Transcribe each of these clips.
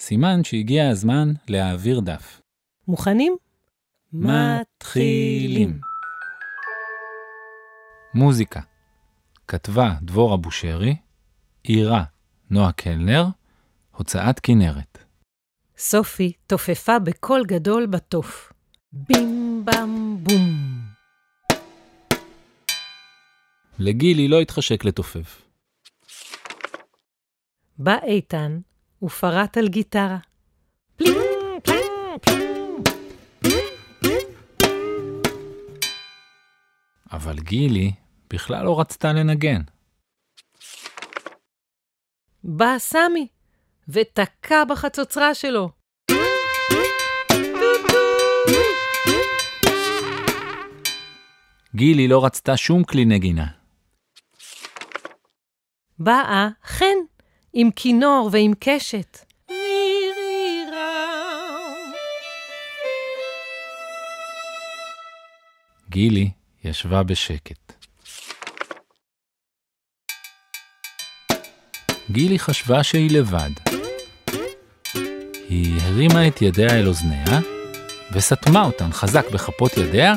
סימן שהגיע הזמן להעביר דף. מוכנים? מתחילים. מוזיקה כתבה דבורה בושרי, עירה נועה קלנר, הוצאת כנרת. סופי תופפה בקול גדול בתוף. בים במ בום. לגילי לא התחשק לתופף. בא איתן ופרט על גיטרה. פלינג, פלינג, פלינג. אבל גילי בכלל לא רצתה לנגן. בא סמי ותקע בחצוצרה שלו. גילי לא רצתה שום כלי נגינה. באה חן עם כינור ועם קשת. גילי ישבה בשקט. גילי חשבה שהיא לבד. היא הרימה את ידיה אל אוזניה, וסתמה אותן חזק בכפות ידיה,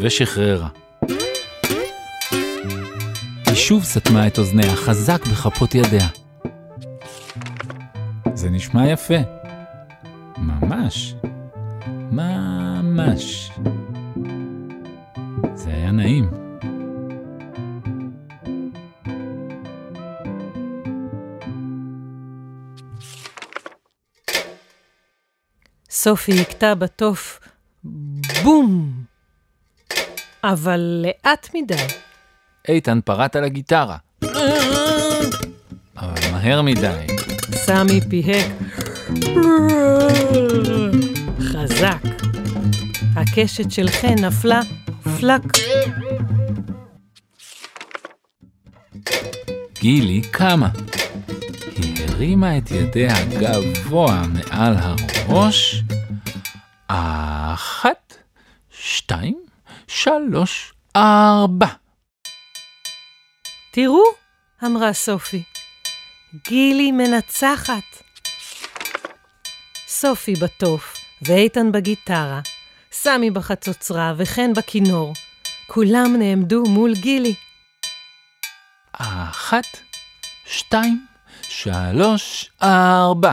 ושחררה. שוב סתמה את אוזניה חזק בכפות ידיה. זה נשמע יפה. ממש. ממש. זה היה נעים. סופי הכתה בתוף בום. אבל לאט מדי. איתן פרט על הגיטרה. אבל מהר מדי. סמי פיהק. חזק. הקשת של חן נפלה פלק. גילי קמה. היא הרימה את ידיה גבוה מעל הראש. אחת, שתיים, שלוש, ארבע. תראו, אמרה סופי, גילי מנצחת. סופי בתוף, ואיתן בגיטרה, סמי בחצוצרה וחן בכינור. כולם נעמדו מול גילי. אחת, שתיים, שלוש, ארבע.